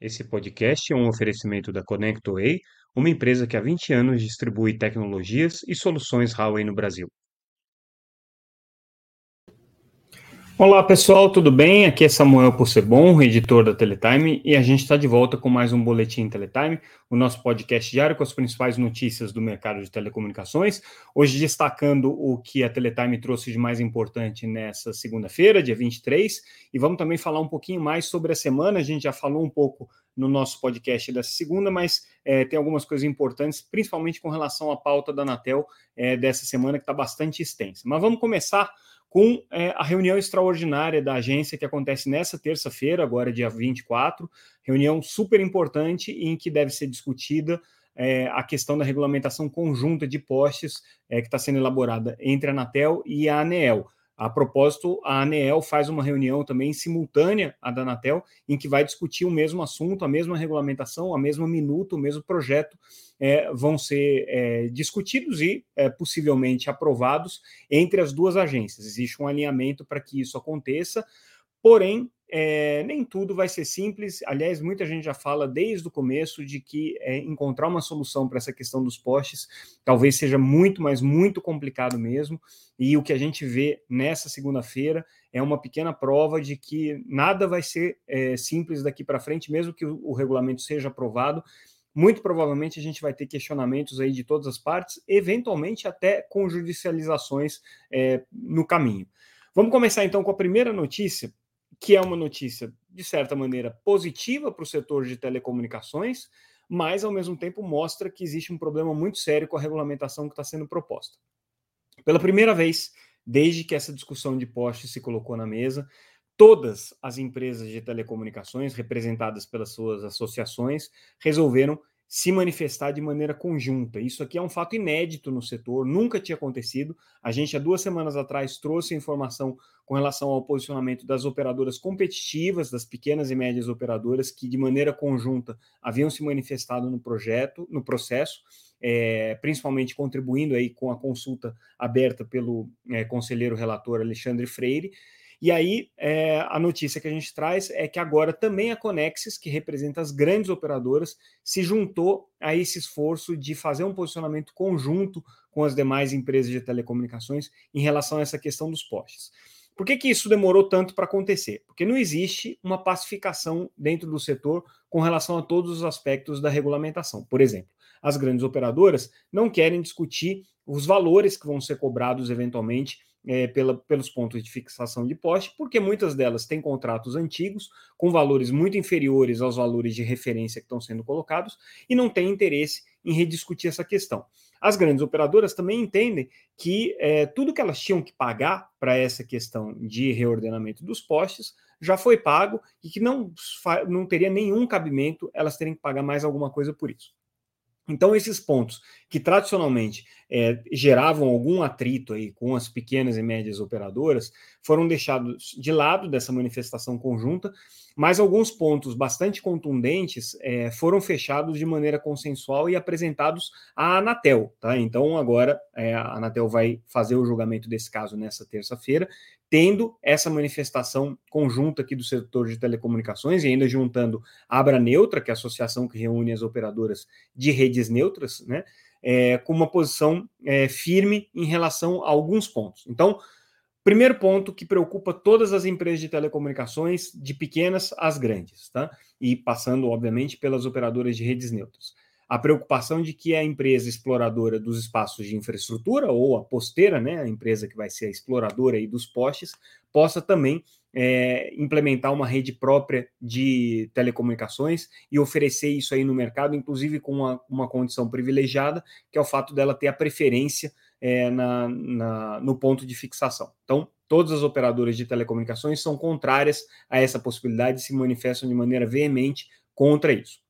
Esse podcast é um oferecimento da ConnectWay, uma empresa que há 20 anos distribui tecnologias e soluções Huawei no Brasil. Olá pessoal, tudo bem? Aqui é Samuel Possebon, editor da Teletime, e a gente está de volta com mais um Boletim Teletime, o nosso podcast diário com as principais notícias do mercado de telecomunicações. Hoje destacando o que a Teletime trouxe de mais importante nessa segunda-feira, dia 23, e vamos também falar um pouquinho mais sobre a semana. A gente já falou um pouco no nosso podcast dessa segunda, mas é, tem algumas coisas importantes, principalmente com relação à pauta da Anatel é, dessa semana, que está bastante extensa. Mas vamos começar com é, a reunião extraordinária da agência que acontece nessa terça-feira, agora dia 24, reunião super importante em que deve ser discutida é, a questão da regulamentação conjunta de postes é, que está sendo elaborada entre a Anatel e a ANEEL. A propósito, a ANEEL faz uma reunião também simultânea à da Anatel, em que vai discutir o mesmo assunto, a mesma regulamentação, a mesma minuta, o mesmo projeto é, vão ser é, discutidos e é, possivelmente aprovados entre as duas agências. Existe um alinhamento para que isso aconteça, porém, é, nem tudo vai ser simples. Aliás, muita gente já fala desde o começo de que é, encontrar uma solução para essa questão dos postes talvez seja muito, mas muito complicado mesmo. E o que a gente vê nessa segunda-feira é uma pequena prova de que nada vai ser é, simples daqui para frente, mesmo que o, o regulamento seja aprovado. Muito provavelmente a gente vai ter questionamentos aí de todas as partes, eventualmente até com judicializações no caminho. Vamos começar então com a primeira notícia, que é uma notícia, de certa maneira, positiva para o setor de telecomunicações, mas ao mesmo tempo mostra que existe um problema muito sério com a regulamentação que está sendo proposta. Pela primeira vez, desde que essa discussão de postes se colocou na mesa, todas as empresas de telecomunicações, representadas pelas suas associações, resolveram se manifestar de maneira conjunta. Isso aqui é um fato inédito no setor, nunca tinha acontecido. A gente, há duas semanas atrás, trouxe informação com relação ao posicionamento das operadoras competitivas, das pequenas e médias operadoras, que de maneira conjunta haviam se manifestado no projeto, no processo, é, principalmente contribuindo aí com a consulta aberta pelo é, conselheiro relator Alexandre Freire. E aí, é, a notícia que a gente traz é que agora também a Conexis, que representa as grandes operadoras, se juntou a esse esforço de fazer um posicionamento conjunto com as demais empresas de telecomunicações em relação a essa questão dos postes. Por que, que isso demorou tanto para acontecer? Porque não existe uma pacificação dentro do setor com relação a todos os aspectos da regulamentação. Por exemplo, as grandes operadoras não querem discutir os valores que vão ser cobrados eventualmente é, pela, pelos pontos de fixação de poste, porque muitas delas têm contratos antigos, com valores muito inferiores aos valores de referência que estão sendo colocados, e não têm interesse em rediscutir essa questão. As grandes operadoras também entendem que é, tudo que elas tinham que pagar para essa questão de reordenamento dos postes já foi pago e que não, não teria nenhum cabimento elas terem que pagar mais alguma coisa por isso. Então, esses pontos que tradicionalmente é, geravam algum atrito aí com as pequenas e médias operadoras foram deixados de lado dessa manifestação conjunta, mas alguns pontos bastante contundentes é, foram fechados de maneira consensual e apresentados à Anatel. Tá? Então, agora é, a Anatel vai fazer o julgamento desse caso nessa terça-feira tendo essa manifestação conjunta aqui do setor de telecomunicações e ainda juntando a Abra Neutra, que é a associação que reúne as operadoras de redes neutras, né, é, com uma posição é, firme em relação a alguns pontos. Então, primeiro ponto que preocupa todas as empresas de telecomunicações, de pequenas às grandes, tá? E passando, obviamente, pelas operadoras de redes neutras a preocupação de que a empresa exploradora dos espaços de infraestrutura, ou a posteira, né, a empresa que vai ser a exploradora aí dos postes, possa também é, implementar uma rede própria de telecomunicações e oferecer isso aí no mercado, inclusive com uma, uma condição privilegiada, que é o fato dela ter a preferência é, na, na, no ponto de fixação. Então, todas as operadoras de telecomunicações são contrárias a essa possibilidade e se manifestam de maneira veemente contra isso.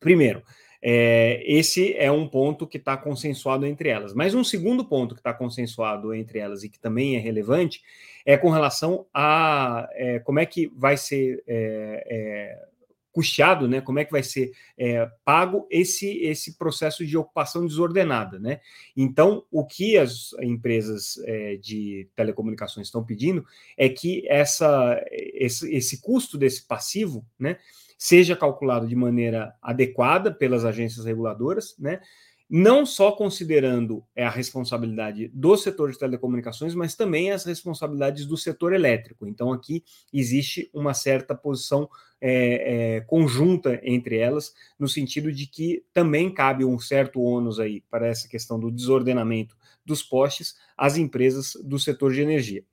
Primeiro, é, esse é um ponto que está consensuado entre elas. Mas um segundo ponto que está consensuado entre elas e que também é relevante é com relação a é, como é que vai ser é, é custeado, né? Como é que vai ser é, pago esse esse processo de ocupação desordenada, né? Então, o que as empresas é, de telecomunicações estão pedindo é que essa esse, esse custo desse passivo, né? seja calculado de maneira adequada pelas agências reguladoras, né? Não só considerando é, a responsabilidade do setor de telecomunicações, mas também as responsabilidades do setor elétrico. Então, aqui existe uma certa posição é, é, conjunta entre elas, no sentido de que também cabe um certo ônus aí para essa questão do desordenamento dos postes às empresas do setor de energia.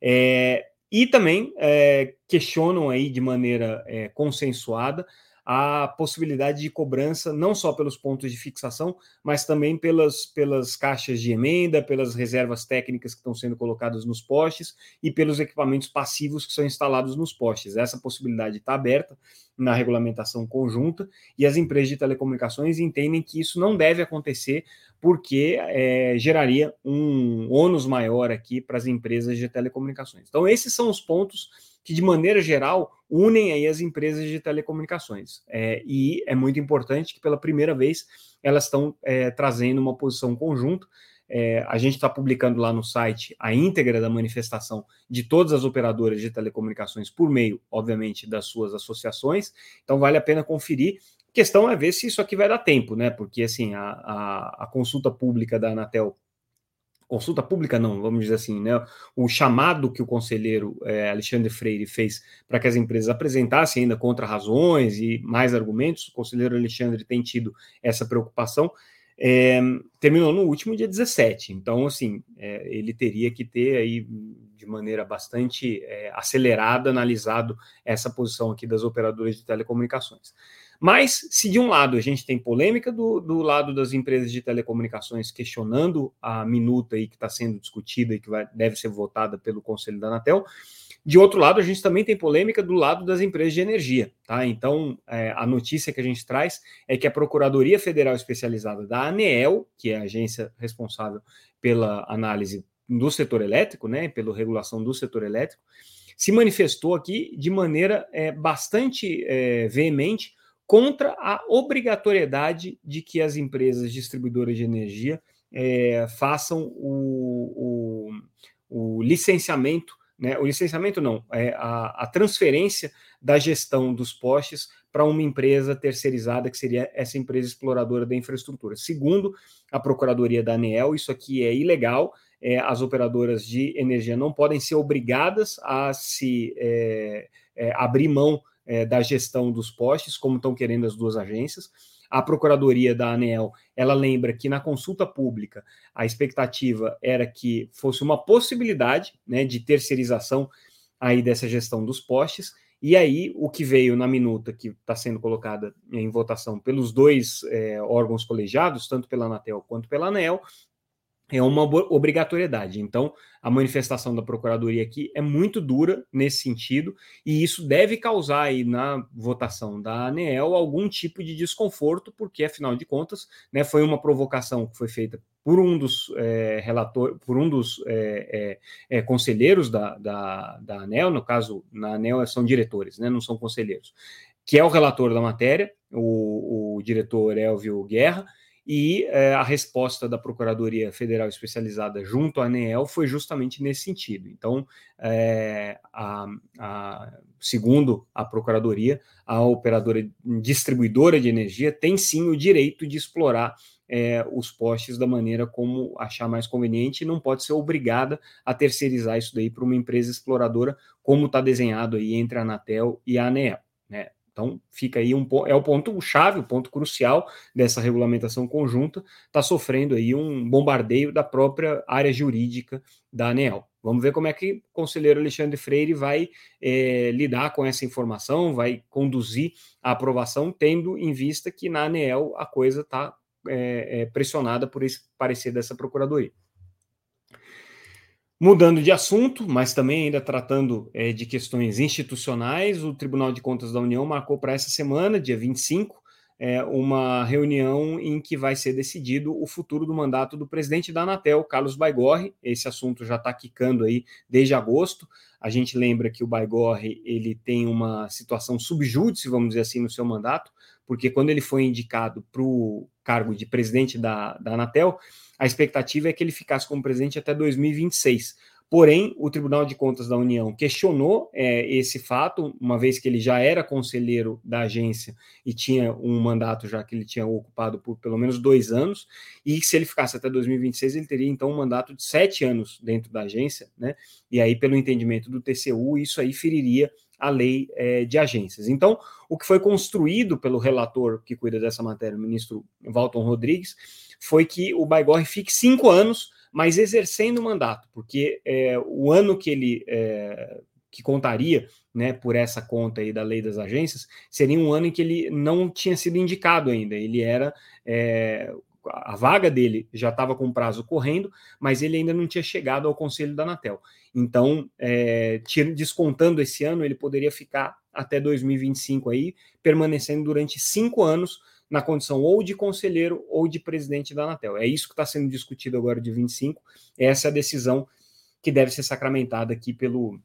É, e também é, questionam aí de maneira é, consensuada a possibilidade de cobrança não só pelos pontos de fixação, mas também pelas, pelas caixas de emenda, pelas reservas técnicas que estão sendo colocadas nos postes e pelos equipamentos passivos que são instalados nos postes. Essa possibilidade está aberta na regulamentação conjunta e as empresas de telecomunicações entendem que isso não deve acontecer porque é, geraria um ônus maior aqui para as empresas de telecomunicações. Então, esses são os pontos que, de maneira geral, unem aí as empresas de telecomunicações. É, e é muito importante que, pela primeira vez, elas estão é, trazendo uma posição conjunta. É, a gente está publicando lá no site a íntegra da manifestação de todas as operadoras de telecomunicações por meio, obviamente, das suas associações. Então, vale a pena conferir. A questão é ver se isso aqui vai dar tempo, né? Porque assim a, a, a consulta pública da Anatel consulta pública não, vamos dizer assim, né? O chamado que o conselheiro é, Alexandre Freire fez para que as empresas apresentassem ainda contra-razões e mais argumentos, o conselheiro Alexandre tem tido essa preocupação, é, terminou no último dia 17. Então, assim, é, ele teria que ter aí, de maneira bastante é, acelerada, analisado essa posição aqui das operadoras de telecomunicações. Mas, se de um lado a gente tem polêmica do, do lado das empresas de telecomunicações questionando a minuta aí que está sendo discutida e que vai, deve ser votada pelo Conselho da Anatel, de outro lado, a gente também tem polêmica do lado das empresas de energia. Tá? Então, é, a notícia que a gente traz é que a Procuradoria Federal Especializada da ANEEL, que é a agência responsável pela análise do setor elétrico, né, pela regulação do setor elétrico, se manifestou aqui de maneira é, bastante é, veemente contra a obrigatoriedade de que as empresas distribuidoras de energia é, façam o, o, o, licenciamento, né? O licenciamento não, é a, a transferência da gestão dos postes para uma empresa terceirizada, que seria essa empresa exploradora da infraestrutura. Segundo a Procuradoria da ANEEL, isso aqui é ilegal, é, as operadoras de energia não podem ser obrigadas a se é, é, abrir mão é, da gestão dos postes, como estão querendo as duas agências. A Procuradoria da ANEL, ela lembra que na consulta pública a expectativa era que fosse uma possibilidade né, de terceirização aí dessa gestão dos postes, e aí o que veio na minuta que está sendo colocada em votação pelos dois é, órgãos colegiados, tanto pela Anatel quanto pela ANEL, é uma obrigatoriedade. Então, a manifestação da Procuradoria aqui é muito dura nesse sentido, e isso deve causar aí na votação da ANEEL algum tipo de desconforto, porque, afinal de contas, né, foi uma provocação que foi feita por um dos é, relator, por um dos é, é, conselheiros da, da, da ANEL, no caso, na ANEL são diretores, né, não são conselheiros, que é o relator da matéria, o, o diretor Elvio Guerra, e é, a resposta da Procuradoria Federal Especializada junto à ANEEL foi justamente nesse sentido. Então, é, a, a, segundo a Procuradoria, a operadora distribuidora de energia tem sim o direito de explorar é, os postes da maneira como achar mais conveniente e não pode ser obrigada a terceirizar isso daí para uma empresa exploradora, como está desenhado aí entre a Anatel e a ANEEL. Então, fica aí um é o ponto chave, o ponto crucial dessa regulamentação conjunta, está sofrendo aí um bombardeio da própria área jurídica da ANEL. Vamos ver como é que o conselheiro Alexandre Freire vai é, lidar com essa informação, vai conduzir a aprovação, tendo em vista que na ANEL a coisa está é, é, pressionada por esse parecer dessa procuradoria. Mudando de assunto, mas também ainda tratando é, de questões institucionais, o Tribunal de Contas da União marcou para essa semana, dia 25, é, uma reunião em que vai ser decidido o futuro do mandato do presidente da Anatel, Carlos Baigorre. Esse assunto já está quicando aí desde agosto. A gente lembra que o Baigorre ele tem uma situação subjúdice, vamos dizer assim, no seu mandato, porque quando ele foi indicado para o cargo de presidente da, da Anatel, a expectativa é que ele ficasse como presidente até 2026. Porém, o Tribunal de Contas da União questionou é, esse fato, uma vez que ele já era conselheiro da agência e tinha um mandato já que ele tinha ocupado por pelo menos dois anos, e se ele ficasse até 2026, ele teria então um mandato de sete anos dentro da agência, né? E aí, pelo entendimento do TCU, isso aí feriria a lei é, de agências. Então, o que foi construído pelo relator que cuida dessa matéria, o ministro Walton Rodrigues, foi que o Baigorre fique cinco anos mas exercendo o mandato, porque é, o ano que ele é, que contaria né, por essa conta aí da lei das agências seria um ano em que ele não tinha sido indicado ainda. Ele era é, a vaga dele já estava com prazo correndo, mas ele ainda não tinha chegado ao conselho da Anatel. Então, é, descontando esse ano, ele poderia ficar até 2025 aí, permanecendo durante cinco anos na condição ou de conselheiro ou de presidente da Anatel. É isso que está sendo discutido agora de 25. Essa é a decisão que deve ser sacramentada aqui pelo,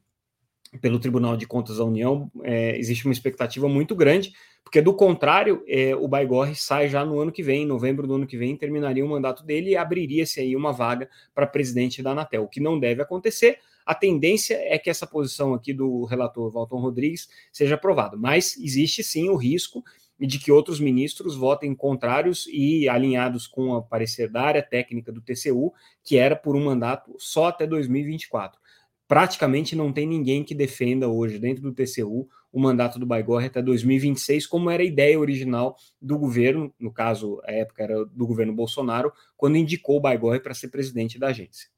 pelo Tribunal de Contas da União. É, existe uma expectativa muito grande, porque do contrário, é, o Baigorre sai já no ano que vem, em novembro do ano que vem, terminaria o mandato dele e abriria-se aí uma vaga para presidente da Anatel, o que não deve acontecer. A tendência é que essa posição aqui do relator Walton Rodrigues seja aprovada, mas existe sim o risco e de que outros ministros votem contrários e alinhados com o parecer da área técnica do TCU, que era por um mandato só até 2024. Praticamente não tem ninguém que defenda hoje, dentro do TCU, o mandato do Baigorre até 2026, como era a ideia original do governo, no caso, a época era do governo Bolsonaro, quando indicou o Baigorre para ser presidente da agência.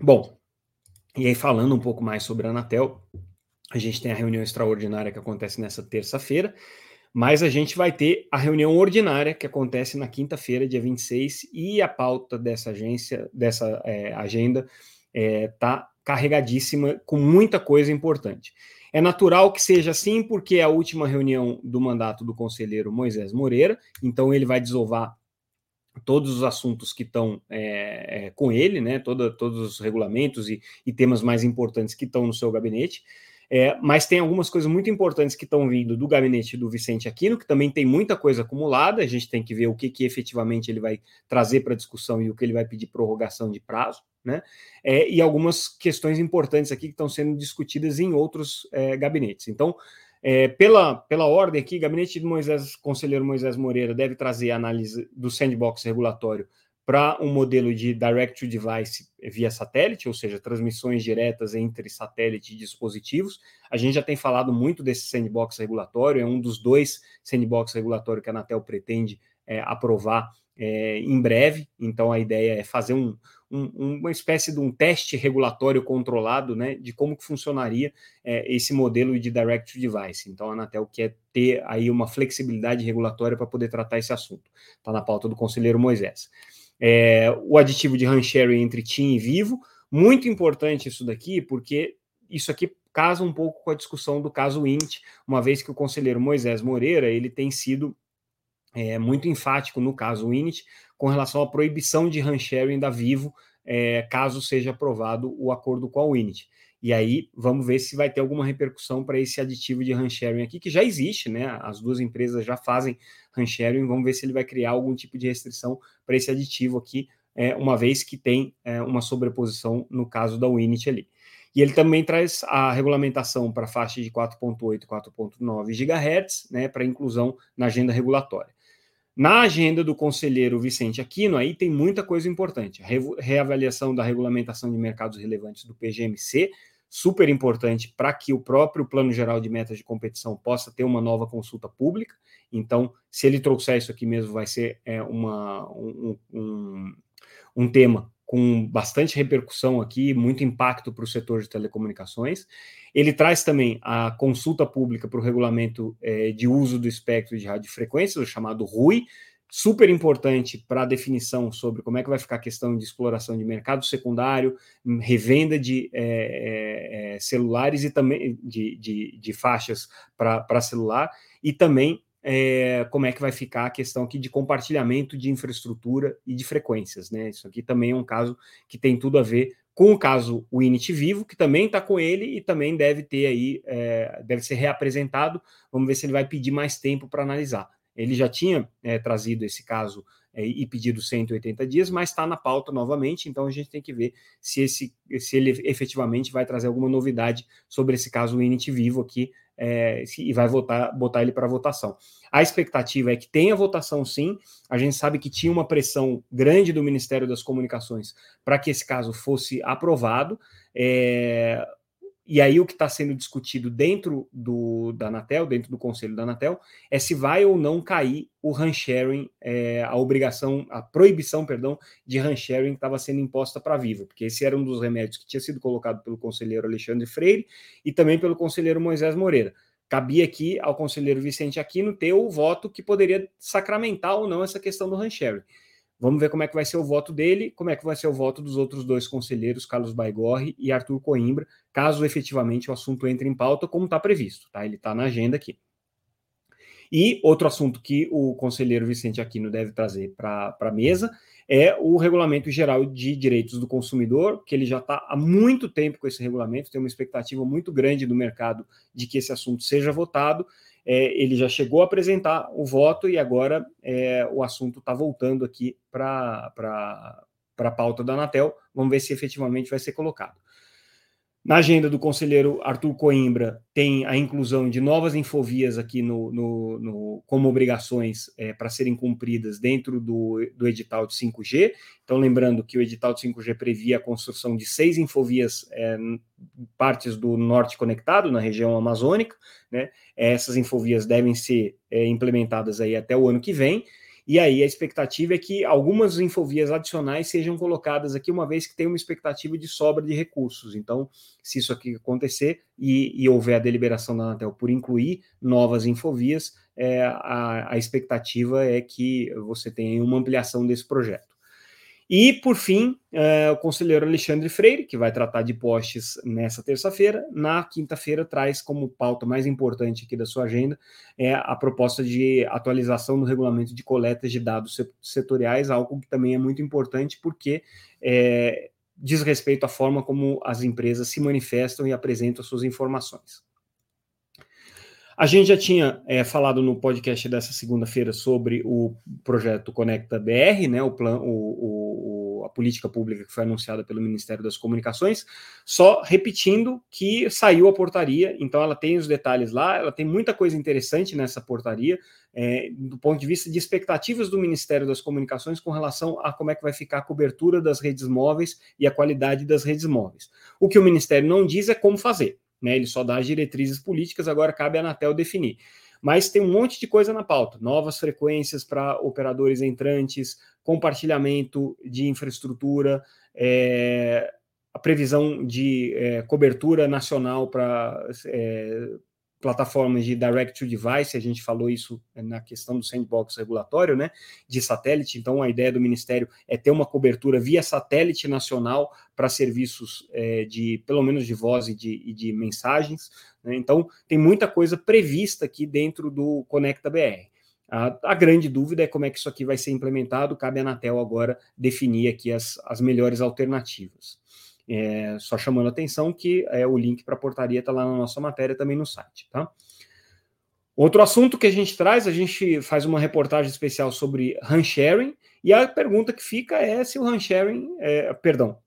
Bom, e aí falando um pouco mais sobre a Anatel, a gente tem a reunião extraordinária que acontece nessa terça-feira, mas a gente vai ter a reunião ordinária que acontece na quinta-feira, dia 26, e a pauta dessa agência, dessa é, agenda, está é, tá carregadíssima com muita coisa importante. É natural que seja assim, porque é a última reunião do mandato do conselheiro Moisés Moreira, então ele vai desovar todos os assuntos que estão é, é, com ele, né, toda, todos os regulamentos e, e temas mais importantes que estão no seu gabinete. É, mas tem algumas coisas muito importantes que estão vindo do gabinete do Vicente Aquino, que também tem muita coisa acumulada. A gente tem que ver o que, que efetivamente ele vai trazer para discussão e o que ele vai pedir prorrogação de prazo, né? É, e algumas questões importantes aqui que estão sendo discutidas em outros é, gabinetes. Então, é, pela, pela ordem aqui, gabinete do Moisés, conselheiro Moisés Moreira deve trazer a análise do sandbox regulatório para um modelo de direct to device via satélite, ou seja, transmissões diretas entre satélite e dispositivos. A gente já tem falado muito desse sandbox regulatório, é um dos dois sandbox regulatórios que a Anatel pretende é, aprovar é, em breve. Então, a ideia é fazer um, um, uma espécie de um teste regulatório controlado né, de como que funcionaria é, esse modelo de direct to device. Então, a Anatel quer ter aí uma flexibilidade regulatória para poder tratar esse assunto. Está na pauta do conselheiro Moisés é, o aditivo de hand-sharing entre TIM e Vivo. Muito importante isso daqui, porque isso aqui casa um pouco com a discussão do caso INT, uma vez que o conselheiro Moisés Moreira ele tem sido é, muito enfático no caso INT com relação à proibição de hand-sharing da Vivo, é, caso seja aprovado o acordo com a Winit. E aí vamos ver se vai ter alguma repercussão para esse aditivo de hand-sharing aqui, que já existe, né? As duas empresas já fazem hand-sharing, vamos ver se ele vai criar algum tipo de restrição para esse aditivo aqui, é, uma vez que tem é, uma sobreposição no caso da Winit ali. E ele também traz a regulamentação para faixa de 4.8 e 4.9 GHz, né, para inclusão na agenda regulatória. Na agenda do conselheiro Vicente Aquino, aí tem muita coisa importante. A reavaliação da regulamentação de mercados relevantes do PGMC, super importante para que o próprio Plano Geral de Metas de Competição possa ter uma nova consulta pública. Então, se ele trouxer isso aqui mesmo, vai ser é, uma, um, um, um tema com bastante repercussão aqui, muito impacto para o setor de telecomunicações. Ele traz também a consulta pública para o regulamento é, de uso do espectro de radiofrequências, o chamado RUI, super importante para a definição sobre como é que vai ficar a questão de exploração de mercado secundário, revenda de é, é, celulares e também de, de, de faixas para celular, e também é, como é que vai ficar a questão aqui de compartilhamento de infraestrutura e de frequências, né? Isso aqui também é um caso que tem tudo a ver com o caso o Init Vivo, que também está com ele e também deve ter aí, é, deve ser reapresentado. Vamos ver se ele vai pedir mais tempo para analisar. Ele já tinha é, trazido esse caso é, e pedido 180 dias, mas está na pauta novamente, então a gente tem que ver se, esse, se ele efetivamente vai trazer alguma novidade sobre esse caso Init Vivo aqui é, e vai votar, botar ele para votação. A expectativa é que tenha votação sim. A gente sabe que tinha uma pressão grande do Ministério das Comunicações para que esse caso fosse aprovado. É, e aí o que está sendo discutido dentro do, da Anatel, dentro do conselho da Anatel, é se vai ou não cair o sharing, é, a obrigação, a proibição, perdão, de sharing que estava sendo imposta para Vivo, porque esse era um dos remédios que tinha sido colocado pelo conselheiro Alexandre Freire e também pelo conselheiro Moisés Moreira. Cabia aqui ao conselheiro Vicente Aquino ter o voto que poderia sacramentar ou não essa questão do sharing. Vamos ver como é que vai ser o voto dele, como é que vai ser o voto dos outros dois conselheiros, Carlos Baigorre e Arthur Coimbra, caso efetivamente o assunto entre em pauta, como está previsto, tá? Ele está na agenda aqui. E outro assunto que o conselheiro Vicente Aquino deve trazer para a mesa é o Regulamento Geral de Direitos do Consumidor, que ele já está há muito tempo com esse regulamento, tem uma expectativa muito grande do mercado de que esse assunto seja votado, é, ele já chegou a apresentar o voto e agora é, o assunto está voltando aqui para a pauta da Anatel. Vamos ver se efetivamente vai ser colocado. Na agenda do conselheiro Arthur Coimbra, tem a inclusão de novas infovias aqui no, no, no como obrigações é, para serem cumpridas dentro do, do edital de 5G. Então, lembrando que o edital de 5G previa a construção de seis infovias, é, partes do norte conectado, na região amazônica. Né? Essas infovias devem ser é, implementadas aí até o ano que vem. E aí a expectativa é que algumas infovias adicionais sejam colocadas aqui, uma vez que tem uma expectativa de sobra de recursos. Então, se isso aqui acontecer e, e houver a deliberação da Anatel por incluir novas infovias, é, a, a expectativa é que você tenha uma ampliação desse projeto. E, por fim, é, o conselheiro Alexandre Freire, que vai tratar de postes nessa terça-feira, na quinta-feira traz como pauta mais importante aqui da sua agenda é a proposta de atualização do regulamento de coletas de dados setoriais, algo que também é muito importante porque é, diz respeito à forma como as empresas se manifestam e apresentam suas informações. A gente já tinha é, falado no podcast dessa segunda-feira sobre o projeto Conecta BR, né, o, plan, o, o, a política pública que foi anunciada pelo Ministério das Comunicações, só repetindo que saiu a portaria, então ela tem os detalhes lá, ela tem muita coisa interessante nessa portaria, é, do ponto de vista de expectativas do Ministério das Comunicações com relação a como é que vai ficar a cobertura das redes móveis e a qualidade das redes móveis. O que o Ministério não diz é como fazer né? Ele só dá as diretrizes políticas, agora cabe à Anatel definir. Mas tem um monte de coisa na pauta: novas frequências para operadores entrantes, compartilhamento de infraestrutura, é, a previsão de é, cobertura nacional para é, plataformas de direct to device, a gente falou isso na questão do sandbox regulatório, né, de satélite. Então, a ideia do Ministério é ter uma cobertura via satélite nacional para serviços é, de, pelo menos de voz e de, e de mensagens. Né? Então, tem muita coisa prevista aqui dentro do Conecta BR. A, a, grande dúvida é como é que isso aqui vai ser implementado. Cabe à Anatel agora definir aqui as, as melhores alternativas. É, só chamando a atenção que é, o link para a portaria está lá na nossa matéria também no site, tá? Outro assunto que a gente traz, a gente faz uma reportagem especial sobre sharing e a pergunta que fica é se o sharing, é, perdão,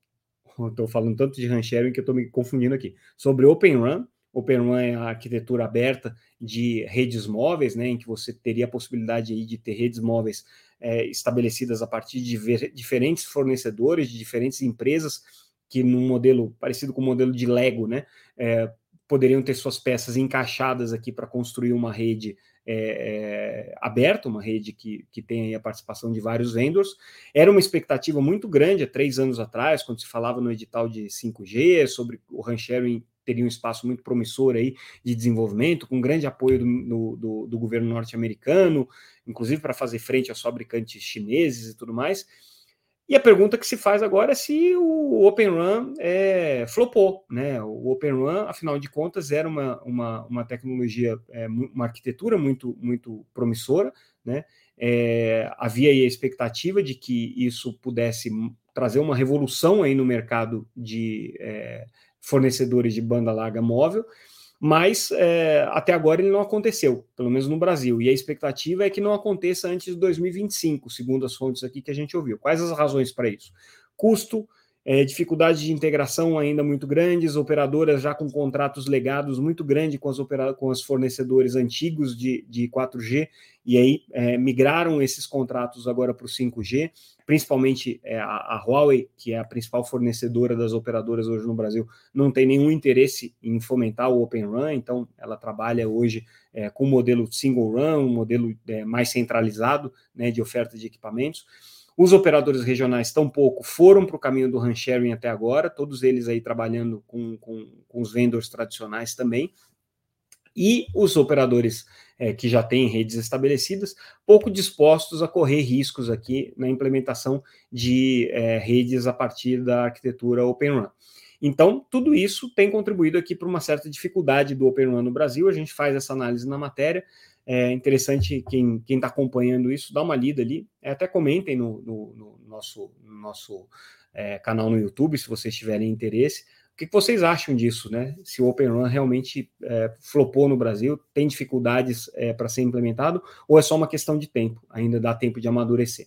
estou falando tanto de sharing que eu estou me confundindo aqui, sobre Open Run. Open Run é a arquitetura aberta de redes móveis, né, em que você teria a possibilidade aí de ter redes móveis é, estabelecidas a partir de diferentes fornecedores, de diferentes empresas que num modelo parecido com o modelo de Lego, né, é, poderiam ter suas peças encaixadas aqui para construir uma rede é, é, aberta, uma rede que, que tem a participação de vários vendors. Era uma expectativa muito grande há três anos atrás, quando se falava no edital de 5G, sobre o ranchering teria um espaço muito promissor aí de desenvolvimento, com grande apoio do, do, do governo norte-americano, inclusive para fazer frente aos fabricantes chineses e tudo mais. E a pergunta que se faz agora é se o Open Run é, flopou. Né? O Open Run, afinal de contas, era uma, uma, uma tecnologia, é, uma arquitetura muito, muito promissora. Né? É, havia aí a expectativa de que isso pudesse trazer uma revolução aí no mercado de é, fornecedores de banda larga móvel. Mas é, até agora ele não aconteceu, pelo menos no Brasil, e a expectativa é que não aconteça antes de 2025, segundo as fontes aqui que a gente ouviu. Quais as razões para isso? Custo, é, dificuldade de integração ainda muito grandes, operadoras já com contratos legados muito grandes com, as com os fornecedores antigos de, de 4G, e aí é, migraram esses contratos agora para o 5G, principalmente é, a, a, Huawei, que é a principal fornecedora das operadoras hoje no Brasil, não tem nenhum interesse em fomentar o Open RAN, então ela trabalha hoje é, com o modelo single RAN, um modelo é, mais centralizado né, de oferta de equipamentos. Os operadores regionais, tampouco, foram para o caminho do RAN sharing até agora, todos eles aí trabalhando com, com, com os vendors tradicionais também. E os operadores é, que já têm redes estabelecidas, pouco dispostos a correr riscos aqui na implementação de é, redes a partir da arquitetura Open RAN. Então, tudo isso tem contribuído aqui para uma certa dificuldade do Open RAN no Brasil. A gente faz essa análise na matéria. É interessante quem está acompanhando isso, dá uma lida ali. É, até comentem no, no, no nosso, no nosso é, canal no YouTube, se vocês tiverem interesse. O que, que vocês acham disso, né? Se o Open Run realmente é, flopou no Brasil, tem dificuldades é, para ser implementado, ou é só uma questão de tempo, ainda dá tempo de amadurecer.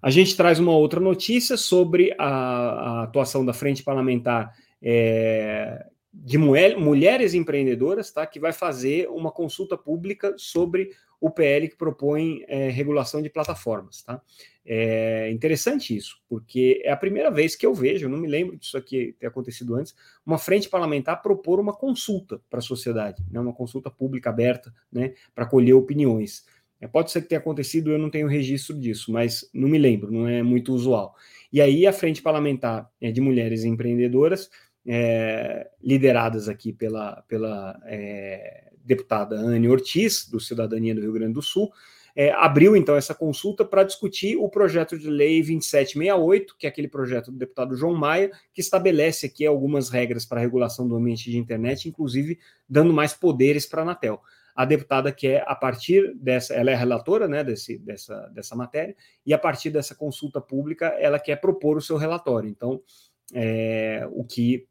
A gente traz uma outra notícia sobre a, a atuação da Frente Parlamentar é, de mulher, mulheres empreendedoras, tá? Que vai fazer uma consulta pública sobre o PL que propõe é, regulação de plataformas, tá? É interessante isso, porque é a primeira vez que eu vejo, não me lembro disso aqui ter acontecido antes, uma frente parlamentar propor uma consulta para a sociedade, né? Uma consulta pública aberta, né? Para colher opiniões. É, pode ser que tenha acontecido, eu não tenho registro disso, mas não me lembro, não é muito usual. E aí a frente parlamentar é, de mulheres empreendedoras é, lideradas aqui pela, pela é, deputada Anne Ortiz, do Cidadania do Rio Grande do Sul, é, abriu então essa consulta para discutir o projeto de lei 2768, que é aquele projeto do deputado João Maia, que estabelece aqui algumas regras para a regulação do ambiente de internet, inclusive dando mais poderes para a Anatel. A deputada quer, a partir dessa, ela é relatora né, desse, dessa, dessa matéria, e a partir dessa consulta pública, ela quer propor o seu relatório. Então, é, o que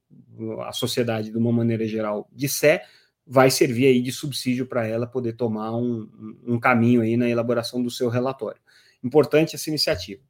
a sociedade, de uma maneira geral, disser, vai servir aí de subsídio para ela poder tomar um, um, caminho aí na elaboração do seu relatório. Importante essa iniciativa.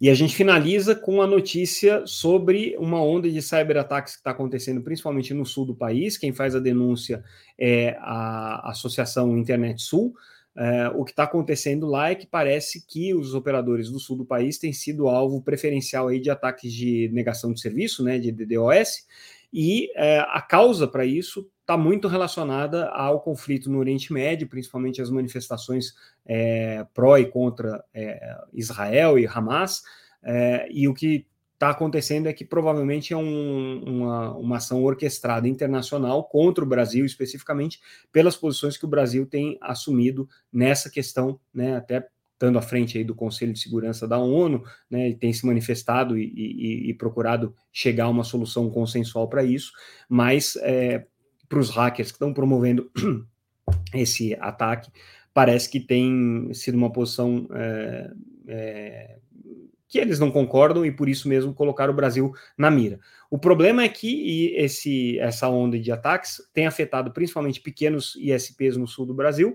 E a gente finaliza com a notícia sobre uma onda de cyberataques que está acontecendo principalmente no sul do país. Quem faz a denúncia é a Associação Internet Sul. É, o que está acontecendo lá é que parece que os operadores do sul do país têm sido alvo preferencial aí de ataques de negação de serviço, né, de DDoS, e é, a causa para isso está muito relacionada ao conflito no Oriente Médio, principalmente as manifestações é, pró e contra é, Israel e Hamas, é, e o que está acontecendo é que provavelmente é um, uma, uma ação orquestrada internacional contra o Brasil, especificamente pelas posições que o Brasil tem assumido nessa questão, né, até estando à frente aí do Conselho de Segurança da ONU, né, e tem se manifestado e, e, e procurado chegar a uma solução consensual para isso, mas é, para os hackers que estão promovendo esse ataque, parece que tem sido uma posição é, é, que eles não concordam e por isso mesmo colocaram o Brasil na mira. O problema é que esse, essa onda de ataques tem afetado principalmente pequenos ISPs no sul do Brasil,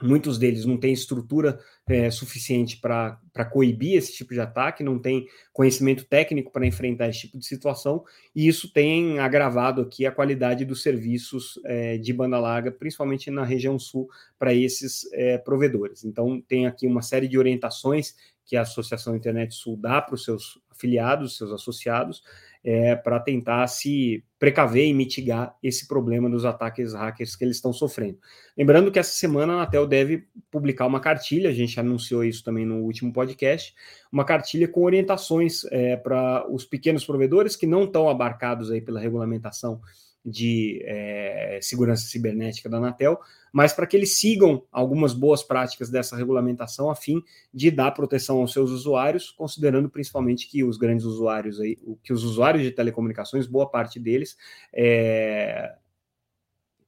Muitos deles não têm estrutura é, suficiente para coibir esse tipo de ataque, não tem conhecimento técnico para enfrentar esse tipo de situação, e isso tem agravado aqui a qualidade dos serviços é, de banda larga, principalmente na região sul, para esses é, provedores. Então, tem aqui uma série de orientações que a Associação Internet Sul dá para os seus afiliados, seus associados, é, para tentar se precaver e mitigar esse problema dos ataques hackers que eles estão sofrendo. Lembrando que essa semana a Anatel deve publicar uma cartilha, a gente anunciou isso também no último podcast, uma cartilha com orientações é, para os pequenos provedores que não estão abarcados aí pela regulamentação de é, segurança cibernética da Anatel, mas para que eles sigam algumas boas práticas dessa regulamentação a fim de dar proteção aos seus usuários, considerando principalmente que os grandes usuários aí, que os usuários de telecomunicações, boa parte deles é,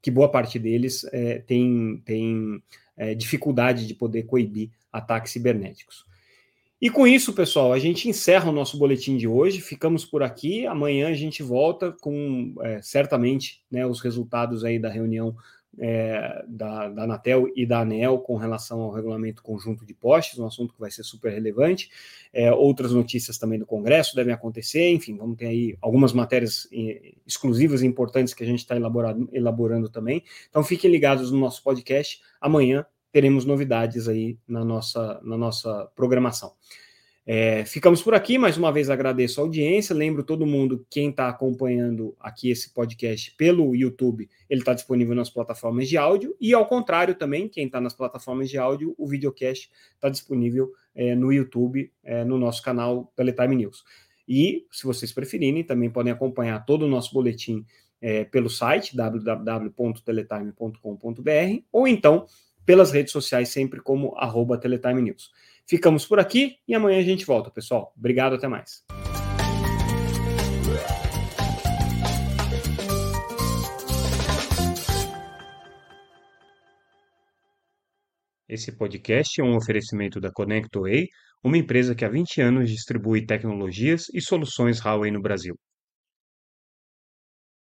que boa parte deles é, tem, tem é, dificuldade de poder coibir ataques cibernéticos. E com isso, pessoal, a gente encerra o nosso boletim de hoje. Ficamos por aqui. Amanhã a gente volta com é, certamente né, os resultados aí da reunião é, da, da Anatel e da ANEL com relação ao regulamento conjunto de postes, um assunto que vai ser super relevante. É, outras notícias também do Congresso devem acontecer, enfim, vamos ter aí algumas matérias é, exclusivas e importantes que a gente está elaborando, elaborando também. Então fiquem ligados no nosso podcast. Amanhã teremos novidades aí na nossa, na nossa programação. É, ficamos por aqui, mais uma vez agradeço a audiência. Lembro todo mundo, quem está acompanhando aqui esse podcast pelo YouTube, ele está disponível nas plataformas de áudio, e ao contrário também, quem está nas plataformas de áudio, o videocast está disponível é, no YouTube, é, no nosso canal Teletime News. E, se vocês preferirem, também podem acompanhar todo o nosso boletim é, pelo site www.teletime.com.br ou então pelas redes sociais, sempre como arroba Teletime News. Ficamos por aqui e amanhã a gente volta, pessoal. Obrigado, até mais. Esse podcast é um oferecimento da ConnectWay, uma empresa que há 20 anos distribui tecnologias e soluções Huawei no Brasil.